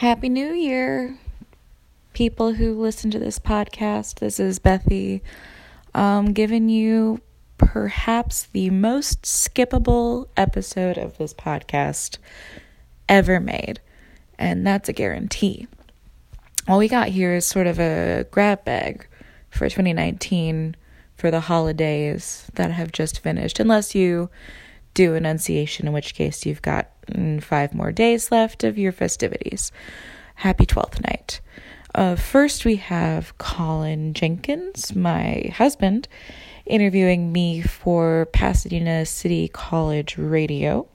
Happy New Year, people who listen to this podcast. This is Bethy, um, giving you perhaps the most skippable episode of this podcast ever made, and that's a guarantee. All we got here is sort of a grab bag for 2019 for the holidays that have just finished, unless you do Annunciation, in which case you've got mm, five more days left of your festivities. Happy 12th night. Uh, first, we have Colin Jenkins, my husband, interviewing me for Pasadena City College Radio.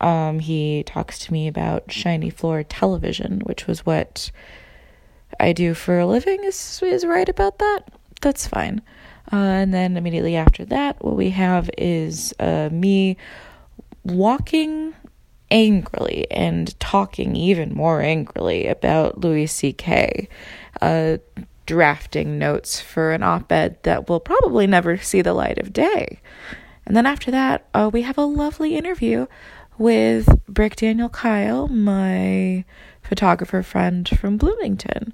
Um, he talks to me about shiny floor television, which was what I do for a living. Is is right about that? That's fine. Uh, and then immediately after that, what we have is uh, me walking angrily and talking even more angrily about Louis C.K., uh, drafting notes for an op ed that will probably never see the light of day. And then after that, uh, we have a lovely interview with Brick Daniel Kyle, my photographer friend from Bloomington.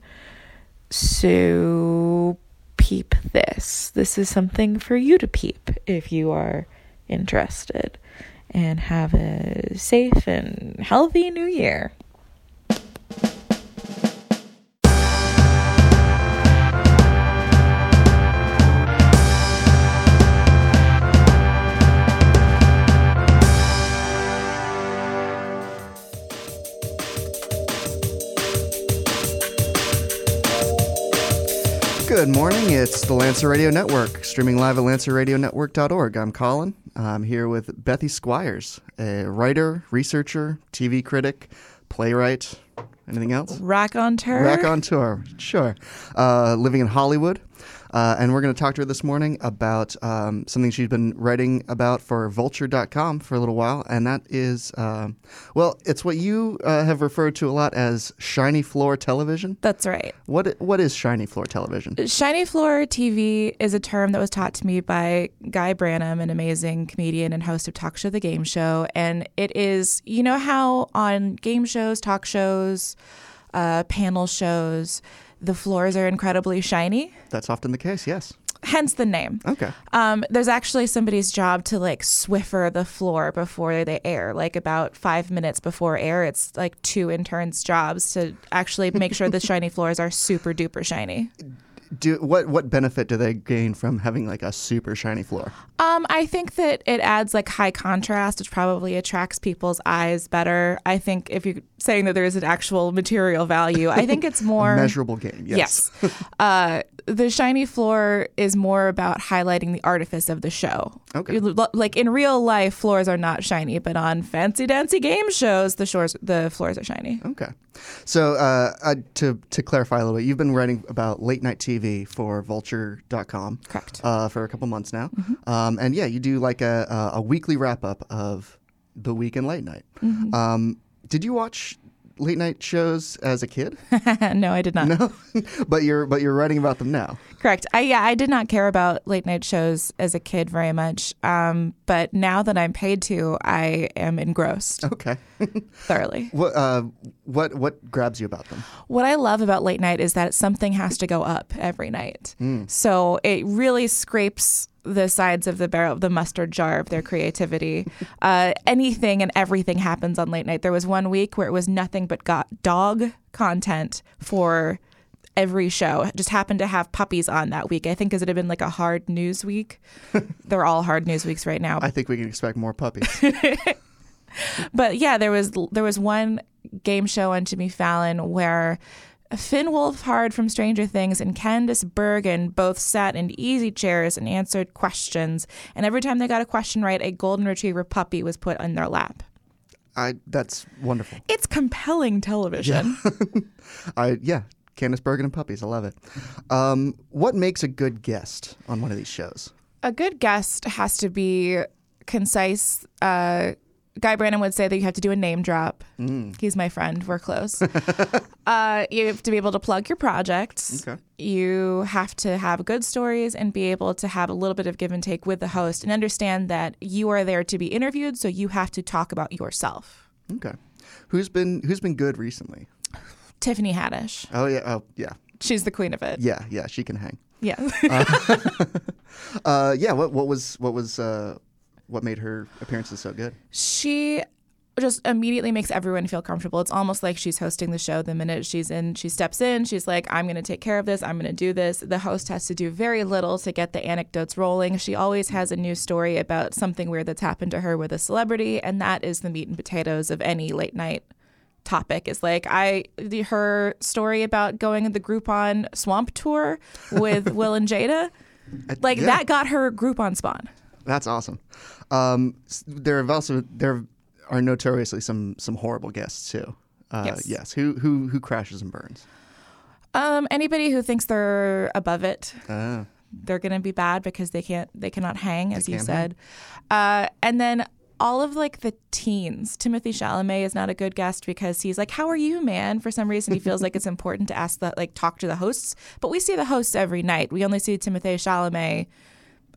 So peep this. This is something for you to peep if you are interested. And have a safe and healthy new year. Good morning. It's the Lancer Radio Network, streaming live at lancerradionetwork.org. I'm Colin. I'm here with Bethy Squires, a writer, researcher, TV critic, playwright. Anything else? Rack on tour. Rack on tour, sure. Uh, living in Hollywood. Uh, and we're going to talk to her this morning about um, something she's been writing about for vulture.com for a little while. And that is, uh, well, it's what you uh, have referred to a lot as shiny floor television. That's right. What What is shiny floor television? Shiny floor TV is a term that was taught to me by Guy Branum, an amazing comedian and host of Talk Show the Game Show. And it is, you know, how on game shows, talk shows, uh, panel shows, the floors are incredibly shiny. That's often the case, yes. Hence the name. Okay. Um, there's actually somebody's job to like swiffer the floor before they air, like about five minutes before air. It's like two interns' jobs to actually make sure the shiny floors are super duper shiny. Do what what benefit do they gain from having like a super shiny floor? Um, I think that it adds like high contrast, which probably attracts people's eyes better. I think if you're saying that there is an actual material value, I think it's more Measurable gain, yes. Yes. uh, the shiny floor is more about highlighting the artifice of the show. Okay. Like in real life, floors are not shiny, but on fancy dancy game shows, the shores the floors are shiny. Okay. So uh, uh, to to clarify a little bit, you've been writing about late night TV for Vulture.com. Correct. Uh, for a couple months now, um, and yeah, you do like a a, a weekly wrap up of the week in late night. Um, did you watch late night shows as a kid? no, I did not. no, but you're but you're writing about them now. Correct. I yeah, I did not care about late night shows as a kid very much. Um, but now that I'm paid to, I am engrossed Okay. thoroughly. what uh, what what grabs you about them? What I love about late night is that something has to go up every night. So it really scrapes the sides of the barrel of the mustard jar of their creativity. uh, anything and everything happens on late night. There was one week where it was nothing but got dog content for every show. It just happened to have puppies on that week. I think because it had been like a hard news week. They're all hard news weeks right now. I think we can expect more puppies. But yeah, there was there was one game show on Jimmy Fallon where Finn Wolfhard from Stranger Things and Candice Bergen both sat in easy chairs and answered questions. And every time they got a question right, a golden retriever puppy was put in their lap. I that's wonderful. It's compelling television. I yeah, Candice Bergen and puppies. I love it. Um, what makes a good guest on one of these shows? a good guest has to be concise. Uh, Guy Branum would say that you have to do a name drop. He's my friend. We're close. uh, you have to be able to plug your projects. Okay. You have to have good stories and be able to have a little bit of give and take with the host and understand that you are there to be interviewed, so you have to talk about yourself. Okay. Who's been who's been good recently? Tiffany Haddish. Oh yeah. Oh yeah. She's the queen of it. Yeah. Yeah. She can hang. Yeah. Uh, yeah. What what was what was uh, what made her appearances so good? she just immediately makes everyone feel comfortable. It's almost like she's hosting the show the minute she's in. She steps in, she's like, I'm going to take care of this. I'm going to do this. The host has to do very little to get the anecdotes rolling. She always has a new story about something weird that's happened to her with a celebrity, and that is the meat and potatoes of any late night topic is like I the, her story about going on the Groupon swamp tour with Will and Jada I- like yeah, that got her Groupon spawn. That's awesome. Um, there have also there are notoriously some some horrible guests too. Uh, Yes. Yes. Who who who crashes and burns? Um, anybody who thinks they're above it, Uh, they're going to be bad because they can't they cannot hang as you said uh, and then all of like the teens timothy chalamet is not a good guest because he's like how are you man for some reason he feels like it's important to ask the like talk to the hosts but we see the hosts every night we only see timothy chalamet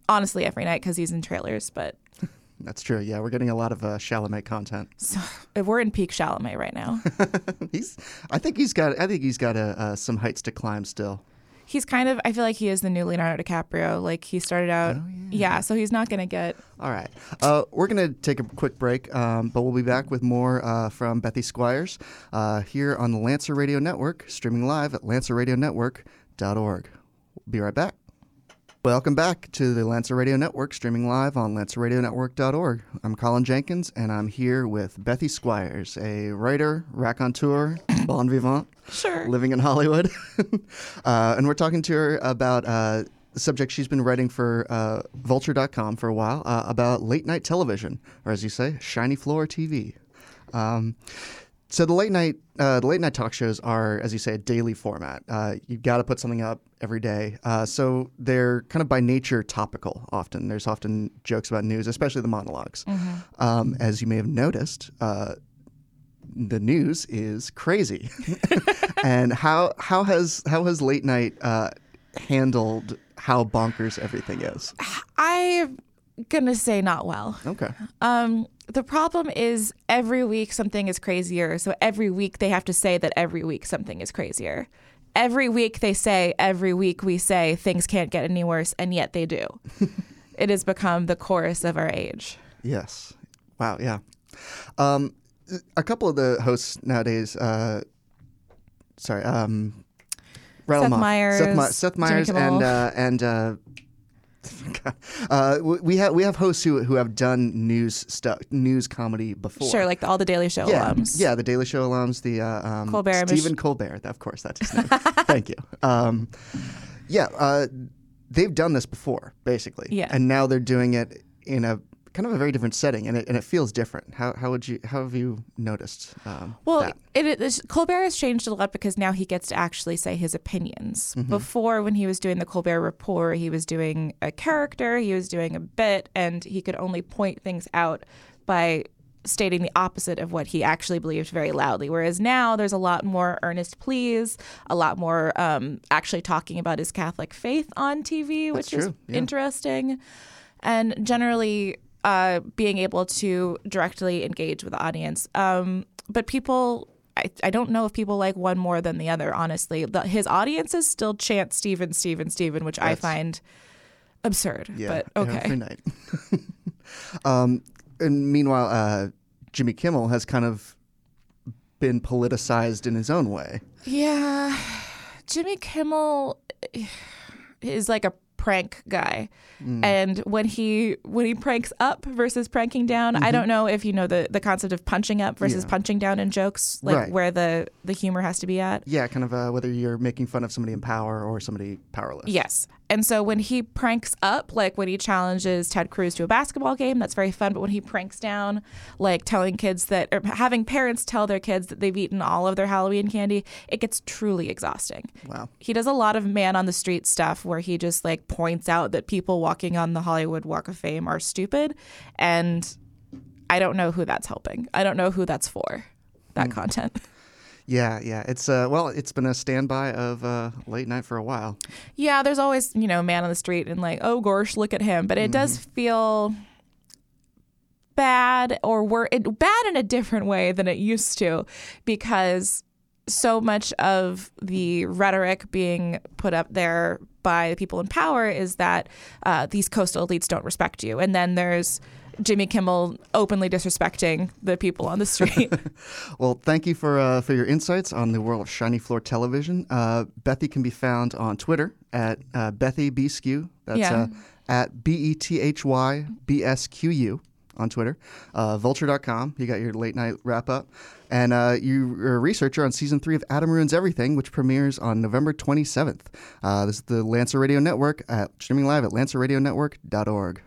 honestly every night because he's in trailers but that's true. Yeah, we're getting a lot of uh, Chalamet content. so, if we're in peak chalamet right now he's. I think he's got. I think he's got uh, uh, some heights to climb still. he's kind of i feel like he is the new leonardo dicaprio like he started out yeah. so he's not going to get All right. Uh, we're going to take a quick break, um, but we'll be back with more uh, from Bethy Squires uh, here on the Lancer Radio Network, streaming live at lancerradionetwork.org. We'll be right back. Welcome back to the Lancer Radio Network, streaming live on lancerradionetwork.org. I'm Colin Jenkins, and I'm here with Bethy Squires, a writer, raconteur, bon vivant, sure living in Hollywood. uh, and we're talking to her about uh, the subject she's been writing for uh, Vulture.com for a while uh, about late night television, or as you say, shiny floor TV. Um, so the late night, uh, the late night talk shows are, as you say, a daily format. Uh, you've got to put something up every day. Uh, so they're kind of by nature topical. Often there's often jokes about news, especially the monologues. Um, as you may have noticed, uh, the news is crazy. and how how has how has late night uh, handled how bonkers everything is? i'm going to say not well Okay. Um, the problem is every week something is crazier. So every week they have to say that every week something is crazier. Every week they say, every week we say things can't get any worse, and yet they do. it has become the chorus of our age. Yes. Wow. Yeah. Um, a couple of the hosts nowadays. Uh, sorry. Um, Seth. Meyers, Seth, My- Seth Meyers, and uh, and. Uh, uh, we- have we have hosts who who have done news stuff, news comedy before. Sure, like the, all the Daily Show yeah, alums. yeah, the Daily Show alums, the uh, um, Colbert, Stephen Mich- Colbert, of course, that's his name. Thank you. Um, yeah, uh, they've done this before, basically. Yeah. and now they're doing it in a kind of a very different setting, and it and it feels different. How how would you how have you noticed? Um, Well, that? it is Colbert has changed a lot because now he gets to actually say his opinions. Before, when he was doing the Colbert Report, he was doing a character, he was doing a bit, and he could only point things out by stating the opposite of what he actually believed very loudly. Whereas now there's a lot more earnest pleas, a lot more um, actually talking about his Catholic faith on TV, which is yeah. interesting, and generally uh, being able to directly engage with the audience. Um, but people. I, I don't know if people like one more than the other, honestly. The, his audiences still chant Stephen, Stephen, Stephen, which I find absurd. yeah, but okay. every night. um, and meanwhile, uh, Jimmy Kimmel has kind of been politicized in his own way. Yeah. Jimmy Kimmel is like a prank guy. Mm. And when he when he pranks up versus pranking down, I don't know if you know the, the concept of punching up versus Mm-hmm. Yeah. punching down in jokes, like Right. where the, the humor has to be at. Yeah, kind of uh, whether you're making fun of somebody in power or somebody powerless. Yes. And so when he pranks up, like when he challenges Ted Cruz to a basketball game, that's very fun. But when he pranks down, like telling kids that, or having parents tell their kids that they've eaten all of their Halloween candy, it gets truly exhausting. Wow. He does a lot of man on the street stuff where he just like points out that people walking on the Hollywood Walk of Fame are stupid. And I don't know who that's helping. I don't know who that's for, that hmm. content. Yeah, yeah. It's uh, well, it's been a standby of uh, late night for a while. Yeah, there's always, you know, man on the street and like, oh gosh, look at him. But it does feel bad or wor- it, bad in a different way than it used to because so much of the rhetoric being put up there by the people in power is that uh, these coastal elites don't respect you. And then there's Jimmy Kimmel openly disrespecting the people on the street. well, thank you for uh, for your insights on the world of shiny floor television. Uh, Bethy can be found on Twitter at uh, Bethy Bsque. That's Yeah. uh, at B E T H Y B S Q U on Twitter. Uh, Vulture.com. You got your late night wrap up. And uh, you're a researcher on season three of Adam Ruins Everything, which premieres on November 27th. Uh, this is the Lancer Radio Network at streaming live at lancerradionetwork.org.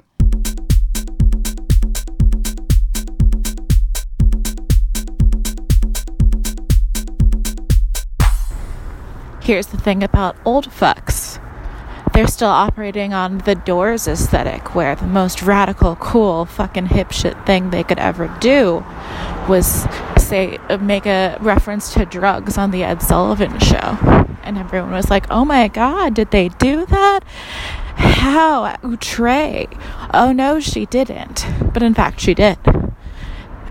Here's the thing about old fucks. They're still operating on the Doors aesthetic, where the most radical, cool, fucking hip shit thing they could ever do was say make a reference to drugs on the Ed Sullivan show, and everyone was like, "Oh my god, did they do that? How outre? Oh no, she didn't." But in fact, she did,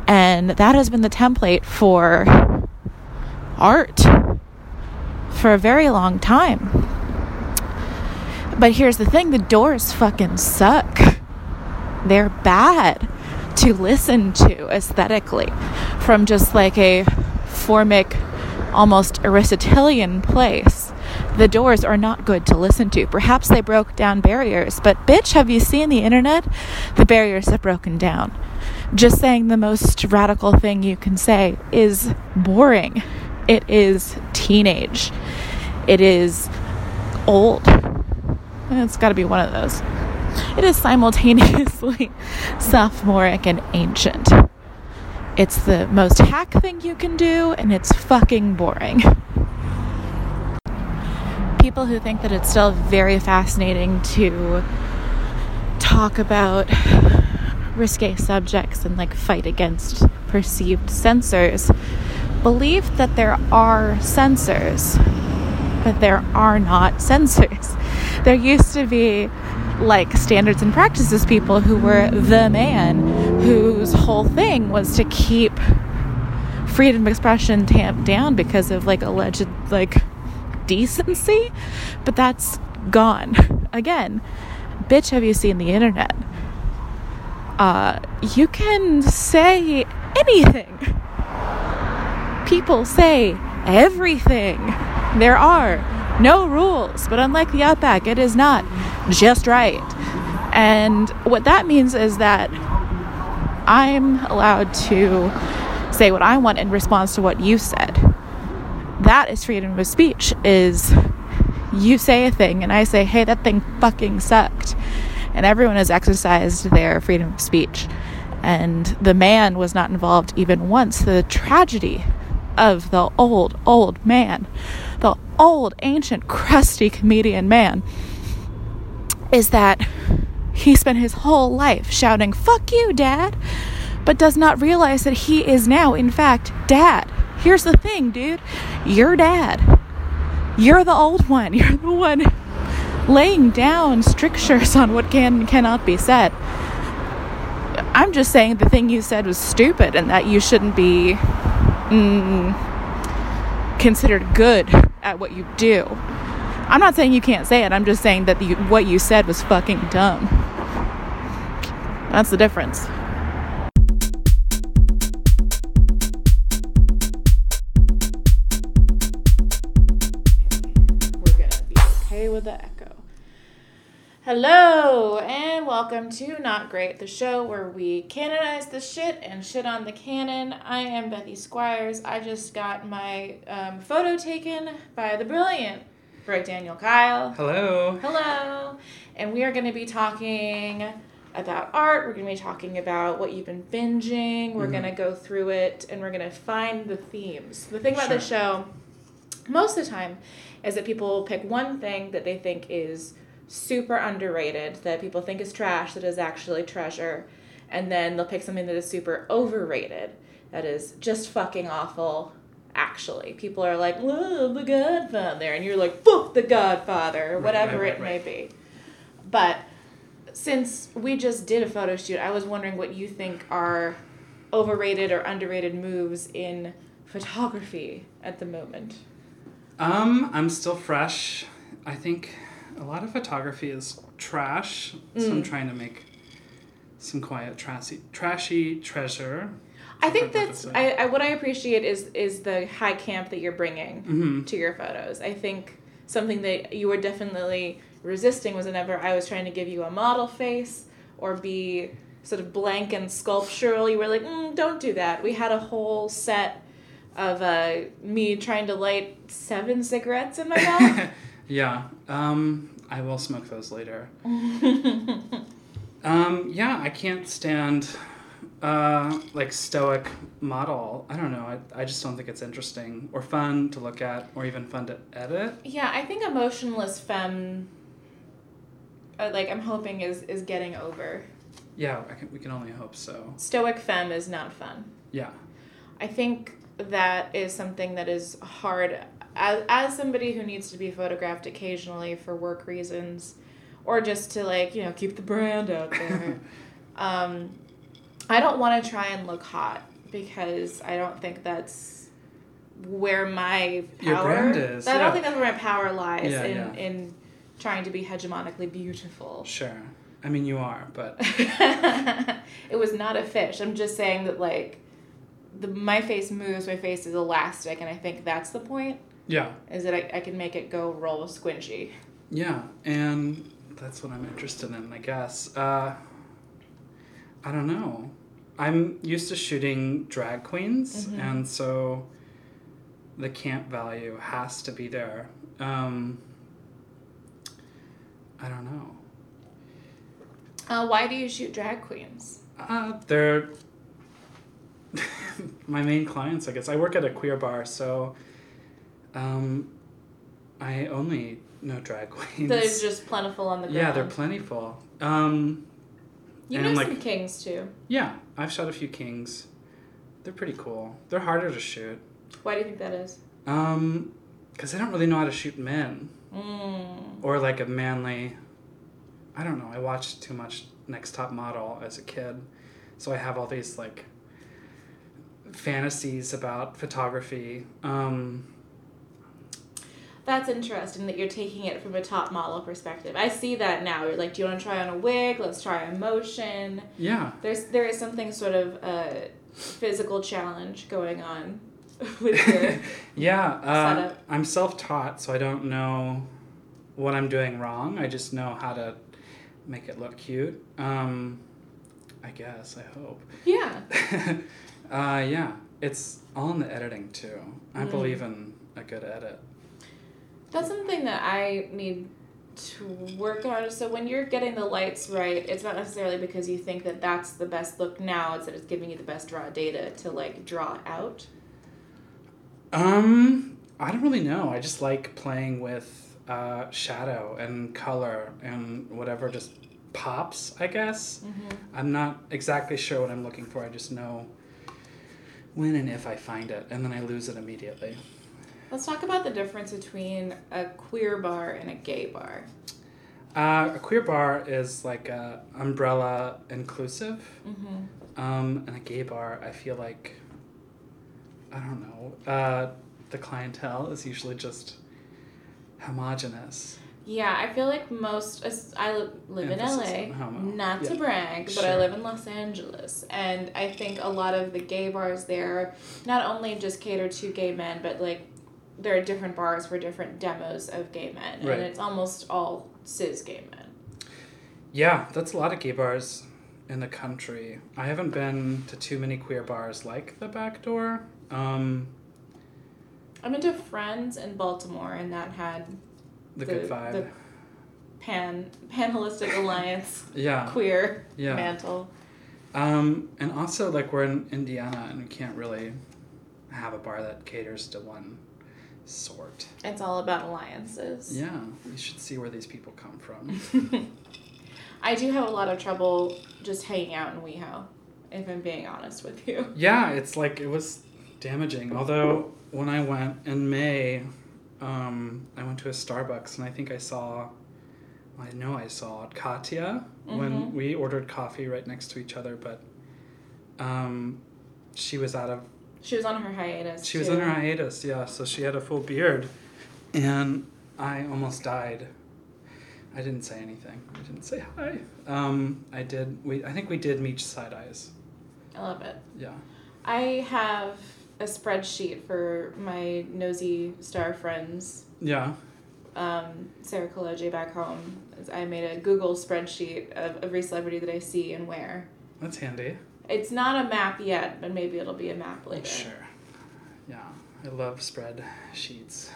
and that has been the template for art for a very long time. But here's the thing the doors fucking suck. They're bad to listen to aesthetically from just like a formic, almost Aristotelian place. The doors are not good to listen to. Perhaps they broke down barriers, but bitch, have you seen the internet? The barriers have broken down. Just saying the most radical thing you can say is boring. It is teenage. It is old. Eh, it's got to be one of those. It is simultaneously sophomoric and ancient. It's the most hack thing you can do, and it's fucking boring. People who think that it's still very fascinating to talk about risque subjects and like fight against perceived censors believe that there are censors, but there are not censors. There used to be like standards and practices people who were the man whose whole thing was to keep freedom of expression tamped down because of like alleged like decency. But that's gone. Again bitch have you seen the internet? Uh you can say anything people say everything. There are no rules but unlike the outback it is not just right. And what that means is that i'm allowed to say what i want in response to what you said. That is freedom of speech is you say a thing and i say hey that thing fucking sucked. And everyone has exercised their freedom of speech. And the man was not involved even once. The tragedy of the old old man the old ancient crusty comedian man is that he spent his whole life shouting fuck you dad but does not realize that he is now in fact dad. Here's the thing dude. You're dad. You're the old one. You're the one laying down strictures on what can and cannot be said. I'm just saying the thing you said was stupid and that you shouldn't be mm, considered good at what you do. I'm not saying you can't say it. I'm just saying that you, what you said was fucking dumb. That's the difference Hello, and welcome to Not Great, the show where we canonize the shit and shit on the canon. I am Bethy Squires. I just got my um, photo taken by the brilliant Bright Daniel Kyle. Hello. Hello. And we are going to be talking about art. We're going to be talking about what you've been binging. We're going to go through it and we're going to find the themes. The thing about this show, most of the time, is that people pick one thing that they think is super underrated, that people think is trash, that is actually treasure. And then they'll pick something that is super overrated, that is just fucking awful. Actually, people are like, "Whoa, the Godfather," and you're like, "Fuck the Godfather," or whatever right, it right. may be. But since we just did a photo shoot, I was wondering what you think are overrated or underrated moves in photography at the moment? Um, I'm still fresh. I think a lot of photography is trash, so I'm Mm. trying to make some quiet trashy trashy treasure. I think That's what I. I what I appreciate is is the high camp that you're bringing Mm-hmm. to your photos. I think something that you were definitely resisting was whenever I was trying to give you a model face or be sort of blank and sculptural. You were like, mm, don't do that. We had a whole set of uh, me trying to light seven cigarettes in my mouth. yeah. Um, I will smoke those later. Um, yeah, I can't stand uh, like stoic model. I don't know. I, I just don't think it's interesting or fun to look at or even fun to edit. yeah, I think emotionless femme. Uh, like I'm hoping is is getting over. Yeah, I can, we can only hope so. Stoic femme is not fun. Yeah. I think that is something that is hard as, as somebody who needs to be photographed occasionally for work reasons or just to like, you know, keep the brand out there. um, I don't want to try and look hot because I don't think that's where my power Your brand is, I don't think that's where my power lies Yeah, in yeah. in trying to be hegemonically beautiful. Sure. I mean, you are, but it was not a fish. I'm just saying that like the my face moves, my face is elastic, and I think that's the point. Yeah. Is that I, I can make it go roll squinchy. Yeah, and that's what I'm interested in, I guess. Uh, I don't know. I'm used to shooting drag queens, Mhm. and so the camp value has to be there. Um, I don't know. Uh, why do you shoot drag queens? Uh, they're my main clients, I guess. I work at a queer bar, so um, I only know drag queens. They're just plentiful on the ground. Yeah, they're plentiful. Um, You know like- some kings too. yeah, I've shot a few kings. They're pretty cool. They're harder to shoot. Why do you think that is? Um, because I don't really know how to shoot men Mm. or like a manly. I don't know. I watched too much Next Top Model as a kid, so I have all these like fantasies about photography. Um, That's interesting that you're taking it from a top model perspective. I see that now. You're like, do you want to try on a wig? Let's try a motion. yeah, There's there is something sort of a physical challenge going on with your yeah. Uh. I'm self-taught, so I don't know what I'm doing wrong. I just know how to make it look cute. Um, I guess. I hope. yeah. uh, yeah, it's all in the editing too. I Mm. believe in a good edit. That's something that I need to work on. So when you're getting the lights right, it's not necessarily because you think that that's the best look now. It's that it's giving you the best raw data to like draw out. Um, I don't really know. I just like playing with uh, shadow and color and whatever just pops. I guess Mm-hmm. I'm not exactly sure what I'm looking for. I just know when and if I find it, and then I lose it immediately. Let's talk about the difference between a queer bar and a gay bar. Uh, a queer bar is like a umbrella inclusive. Mm-hmm. Um, and a gay bar, I feel like, I don't know, uh, the clientele is usually just homogenous. Yeah, I feel like most. I li- live in LA, not to Yeah. brag, but I live in Los Angeles, and I think a lot of the gay bars there not only just cater to gay men, but like there are different bars for different demos of gay men, Right. and it's almost all cis gay men. Yeah, that's a lot of gay bars in the country. I haven't been to too many queer bars like the Back Door. Um, I'm into Friends in Baltimore, and that had the, The- good vibe. the- pan panholistic alliance yeah, queer yeah. mantle. Um, and also, like, we're in Indiana and we can't really have a bar that caters to one sort. It's all about alliances. Yeah, you should see where these people come from. I do have a lot of trouble just hanging out in WeHo, if I'm being honest with you. Yeah, it's like it was damaging. Although when I went in May, um, I went to a Starbucks and I think I saw, I know I saw Katya when Mhm. we ordered coffee right next to each other, but um, she was out of She was on her hiatus. She was on her hiatus, yeah. So she had a full beard, and I almost died. I didn't say anything. I didn't say hi. Um, I did. We I think we did meet side eyes. I love it. Yeah. I have a spreadsheet for my nosy star friends. Yeah. Um, Sarah Kaloje back home. I made a Google spreadsheet of every celebrity that I see and where. That's handy. It's not a map yet, but maybe it'll be a map later. Sure. Yeah. I love spread sheets.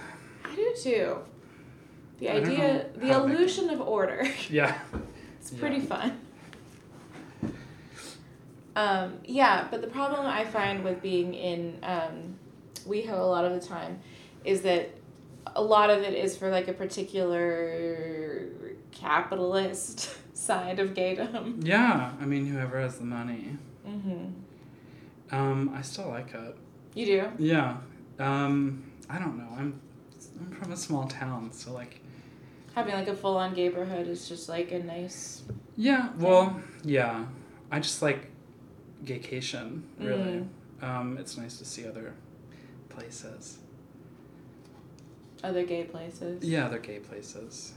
I do too. The I idea, the they- illusion of order. Yeah. It's pretty Yeah. fun. Um, yeah, but the problem I find with being in um, WeHo a lot of the time is that a lot of it is for like a particular capitalist side of gaydom. Yeah. I mean, whoever has the money. Mm-hmm. Um, I still like it. You do? Yeah. Um, I don't know. I'm I'm from a small town, so like Having like a full on neighborhood is just like a nice. Yeah, well, yeah. I just like gaycation, really. Mm. Um, it's nice to see other places. Other gay places. Yeah, other gay places.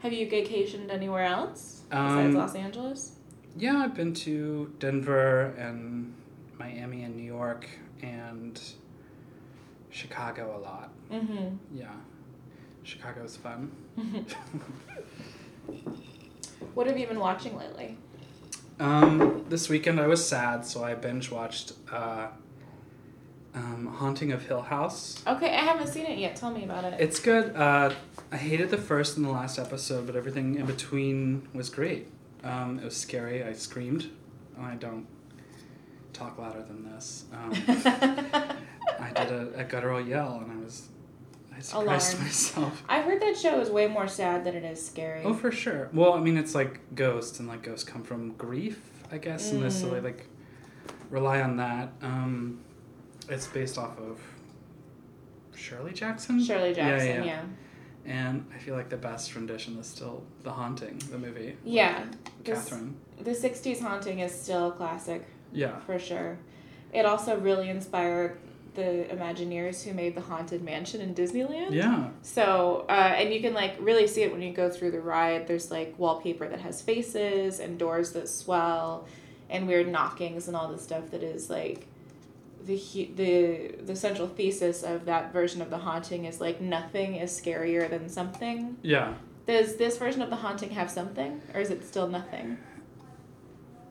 Have you gaycationed anywhere else besides Um, Los Angeles? Yeah, I've been to Denver and Miami and New York and Chicago a lot. Mm-hmm. Yeah. Chicago's fun. What have you been watching lately? Um, this weekend I was sad, so I binge watched uh, um, Haunting of Hill House. Okay, I haven't seen it yet. Tell me about it. It's good. Uh, I hated the first and the last episode, but everything in between was great. Um, it was scary. I screamed. I don't talk louder than this. Um, I did a, a guttural yell, and I was I surprised Alarmed. myself. I heard that show is way more sad than it is scary. Oh, for sure. Well, I mean, it's like ghosts, and like ghosts come from grief, I guess, and this so they Mm. like rely on that. Um, it's based off of Shirley Jackson. Shirley Jackson, Yeah, yeah. yeah. And I feel like the best rendition is still The Haunting, the movie. Yeah. This- Catherine. The 60s haunting is still a classic Yeah. for sure. It also really inspired the Imagineers who made the Haunted Mansion in Disneyland. Yeah. So, uh, and you can like really see it when you go through the ride. There's like wallpaper that has faces and doors that swell and weird knockings and all the stuff that is like the the the central thesis of that version of the haunting is like nothing is scarier than something. Yeah. Does this version of the haunting have something or is it still nothing?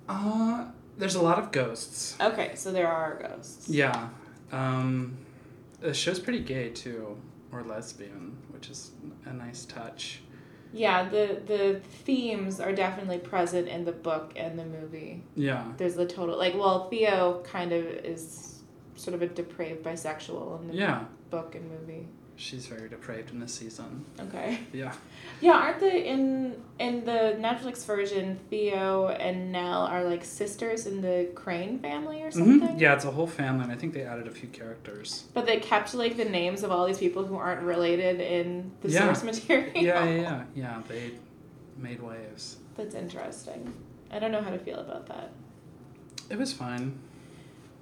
Uh, there's a lot of ghosts. Okay, so there are ghosts. Yeah. Um, the show's pretty gay too, or lesbian, which is a nice touch. Yeah, the the themes are definitely present in the book and the movie. Yeah. There's the total like well Theo kind of is sort of a depraved bisexual in the Yeah. book and movie. She's very depraved in this season. Okay. Yeah. Yeah, aren't they in in the Netflix version Theo and Nell are like sisters in the Crane family or something? hmm Yeah, it's a whole family, and I think they added a few characters. But they kept like the names of all these people who aren't related in the Yeah. source material. Yeah, yeah, yeah. Yeah, they made waves. That's interesting. I don't know how to feel about that. It was fine.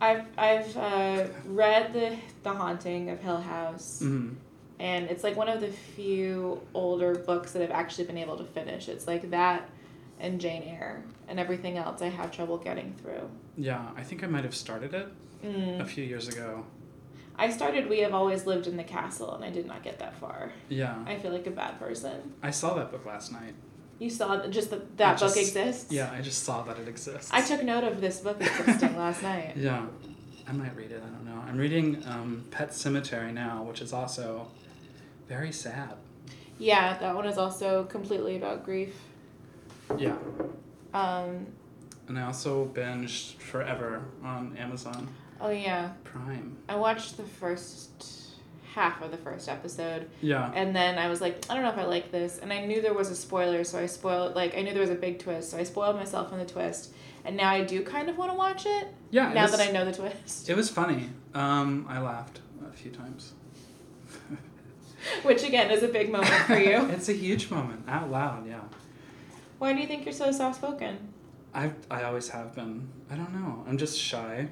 I've I've uh, read the the Haunting of Hill House, hmm and it's like one of the few older books that I've actually been able to finish. It's like that and Jane Eyre, and everything else I have trouble getting through. Yeah, I think I might have started it a Mm. few years ago. I started We Have Always Lived in the Castle, and I did not get that far. Yeah. I feel like a bad person. I saw that book last night. You saw that just that that I book just- exists. Yeah, I just saw that it exists. I took note of this book existing last night. Yeah, I might read it. I don't know. I'm reading um, Pet Sematary now, which is also very sad. Yeah, that one is also completely about grief. Yeah, Um, and I also binged Forever on Amazon oh yeah, Prime. I watched the first half of the first episode, Yeah, and then I was like, I don't know if I like this, and I knew there was a spoiler, so I spoiled. Like I knew there was a big twist, so I spoiled myself on the twist, and now I do kind of want to watch it. yeah. Now was, that I know the twist, it was funny. Um, I laughed a few times. which again is a big moment for you. it's a huge moment out loud. Yeah, Why do you think you're so soft spoken? I I always have been. I don't know. I'm just shy.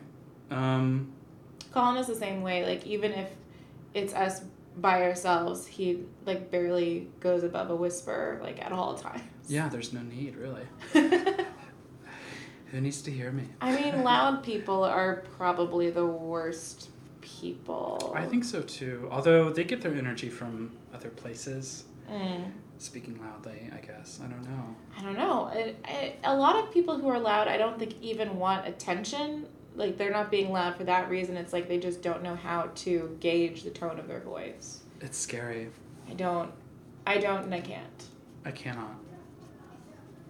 Um, Colin is the same way. Like even if it's us by ourselves, he like barely goes above a whisper like at all times. Yeah, there's no need really. Who needs to hear me? I mean, loud people are probably the worst people. I think so too. Although they get their energy from other places. Mm. Speaking loudly, I guess. I don't know. I don't know. A lot of people who are loud, I don't think even want attention. Like they're not being loud for that reason. It's like they just don't know how to gauge the tone of their voice. It's scary. I don't. I don't, and I can't. I cannot.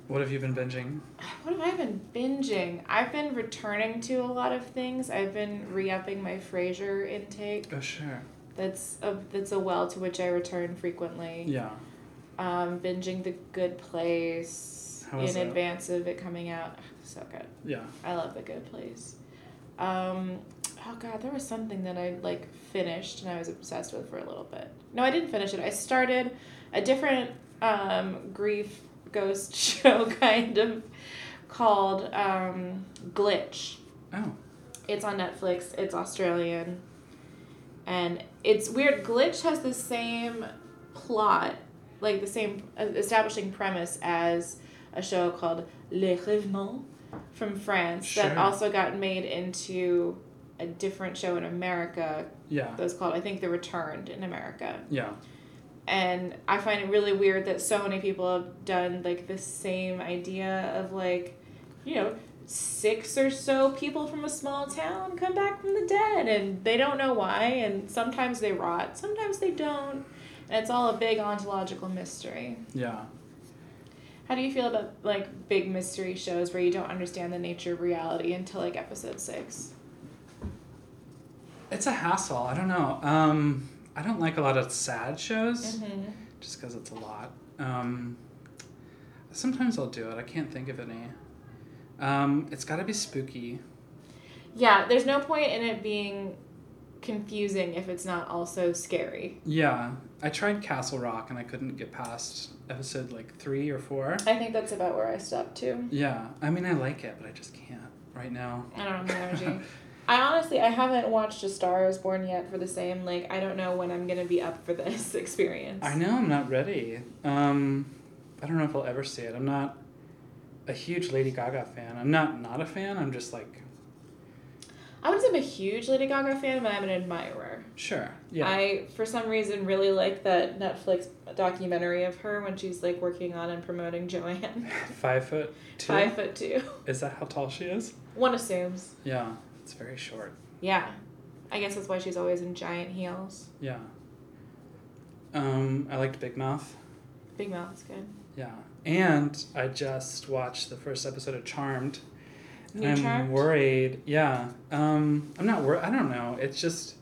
What have you been binging? What have I been binging? I've been returning to a lot of things. I've been re-upping my Frasier intake. Oh sure. That's a that's a well to which I return frequently. Yeah. Um, binging The Good Place in it? advance of it coming out. So good. Yeah. I love The Good Place. Um, oh god, there was something that I like finished and I was obsessed with for a little bit. No, I didn't finish it. I started a different um, grief ghost show kind of called um, Glitch. Oh. It's on Netflix. It's Australian. And it's weird. Glitch has the same plot, like the same uh, establishing premise as a show called Les Revenants from France that also got made into a different show in America Yeah. that was called, I think, The Returned in America. Yeah. And I find it really weird that so many people have done like the same idea of like, you know, six or so people from a small town come back from the dead and they don't know why and sometimes they rot, sometimes they don't. And it's all a big ontological mystery. Yeah. How do you feel about like big mystery shows where you don't understand the nature of reality until like episode six? It's a hassle. I don't know. Um, I don't like a lot of sad shows Mm-hmm. just because it's a lot. Um, sometimes I'll do it. I can't think of any. Um, it's got to be spooky. Yeah, there's no point in it being confusing if it's not also scary. Yeah, I tried Castle Rock and I couldn't get past episode like three or four. I think that's about where I stopped too. Yeah, I mean I like it, but I just can't right now. I don't have the energy. I honestly, I haven't watched A Star Is Born yet for the same. Like, I don't know when I'm gonna be up for this experience. I know I'm not ready. Um, I don't know if I'll ever see it. I'm not a huge Lady Gaga fan. I'm not not a fan. I'm just like I wouldn't say I'm a huge Lady Gaga fan, but I'm an admirer. Sure. Yeah. I, for some reason, really like that Netflix documentary of her when she's like working on and promoting Joanne. Five foot two. Five foot two. Is that how tall she is? One assumes. Yeah, it's very short. Yeah. I guess that's why she's always in giant heels. Yeah. Um, I liked Big Mouth. Big Mouth's good. Yeah, and I just watched the first episode of Charmed. New I'm Charmed? worried. Yeah. Um, I'm not worried. I don't know. It's just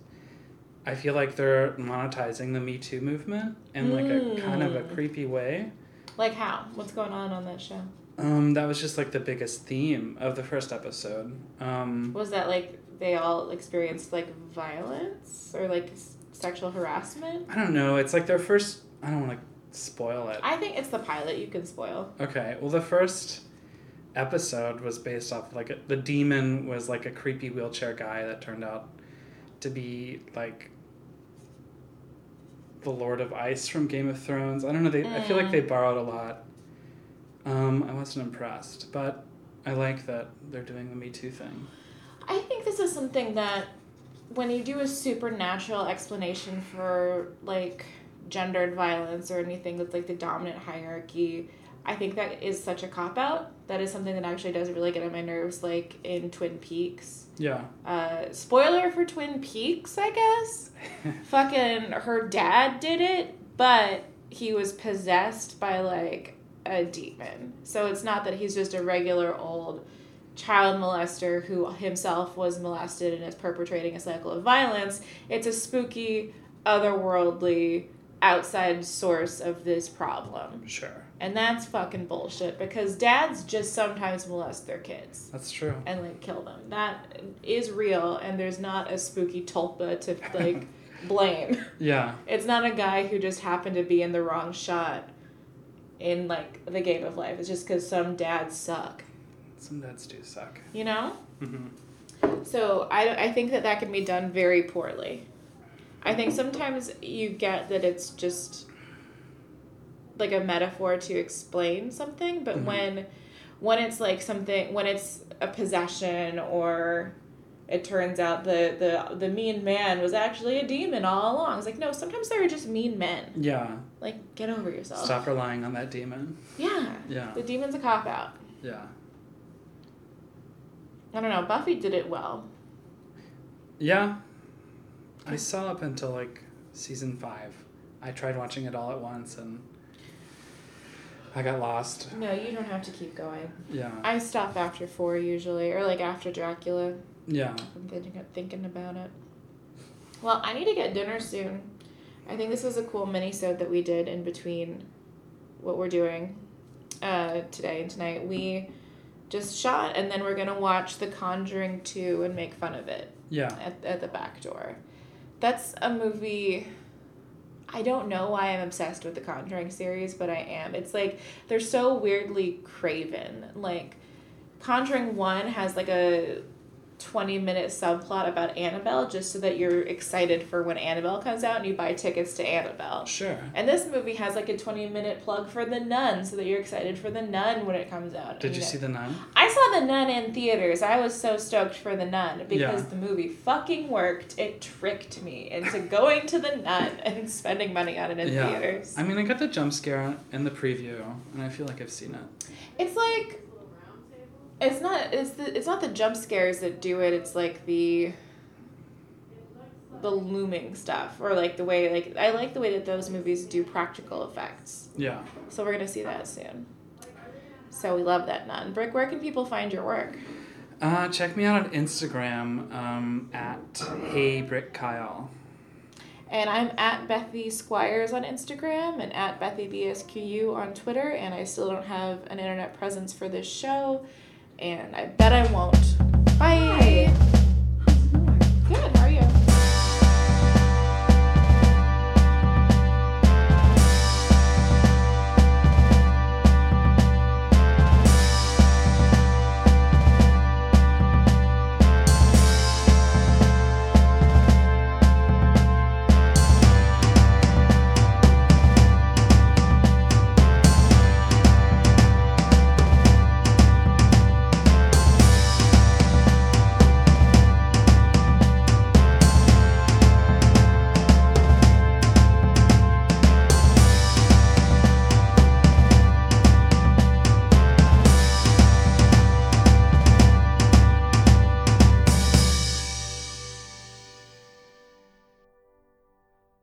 I feel like they're monetizing the Me Too movement in like a kind of a Mm. creepy way. Like how? What's going on on that show? Um, that was just like the biggest theme of the first episode. Um, Was that like they all experienced like violence or like s- sexual harassment? I don't know. It's like their first. I don't want to spoil it. I think it's the pilot you can spoil. Okay. Well, the first episode was based off like a, the demon was like a creepy wheelchair guy that turned out to be like the Lord of Ice from Game of Thrones. I don't know. They I feel like Mm. they borrowed a lot. Um, I wasn't impressed, but I like that they're doing the Me Too thing. I think this is something that when you do a supernatural explanation for like gendered violence or anything that's like the dominant hierarchy, I think that is such a cop out. That is something that actually does really get on my nerves, like in Twin Peaks. Yeah. Uh, spoiler for Twin Peaks, I guess. Fucking her dad did it, but he was possessed by like a demon. So it's not that he's just a regular old child molester who himself was molested and is perpetrating a cycle of violence. It's a spooky, otherworldly, outside source of this problem. sure. And that's fucking bullshit because dads just sometimes molest their kids That's true. and like kill them. That is real, and there's not a spooky tulpa to like blame. Yeah. It's not a guy who just happened to be in the wrong shot in like the game of life. It's just because some dads suck, Some dads do suck. you know. hmm So I, I think that that can be done very poorly. I think sometimes you get that it's just like a metaphor to explain something, but Mhm. when when it's like something when it's a possession or it turns out the, the the mean man was actually a demon all along. It's like no, sometimes there are just mean men. Yeah. Like get over yourself. Stop relying on that demon. Yeah. Yeah. The demon's a cop out. Yeah. I don't know. Buffy did it well. Yeah. I saw up until like season five. I tried watching it all at once and I got lost. No, you don't have to keep going. Yeah. I stop after four usually, or like after Dracula. Yeah. I'm thinking, thinking about it. Well, I need to get dinner soon. I think this was a cool mini-sode that we did in between what we're doing uh, today and tonight. We just shot, and then we're gonna watch The Conjuring 2 and make fun of it Yeah. at, at the back door. That's a movie. I don't know why I'm obsessed with the Conjuring series, but I am. It's like they're so weirdly craven. Like Conjuring 1 has like a 20 minute subplot about Annabelle just so that you're excited for when Annabelle comes out and you buy tickets to Annabelle. Sure. And this movie has like a 20 minute plug for The Nun so that you're excited for The Nun when it comes out. Did you know. see the nun? I saw The Nun in theaters. I was so stoked for The Nun because Yeah. the movie fucking worked. It tricked me into going to The Nun and spending money on it in yeah. theaters. I mean, I got the jump scare in the preview, and I feel like I've seen it. It's like it's not it's the it's not the jump scares that do it. It's like the the looming stuff or like the way like I like the way that those movies do practical effects. Yeah. So we're gonna see that soon. So we love that nun. Brick, where can people find your work? Uh, check me out on Instagram um, at Hey Brick Kyle. And I'm at Bethy Squires on Instagram and at Bethy BSQU on Twitter. And I still don't have an internet presence for this show. And I bet I won't. Bye.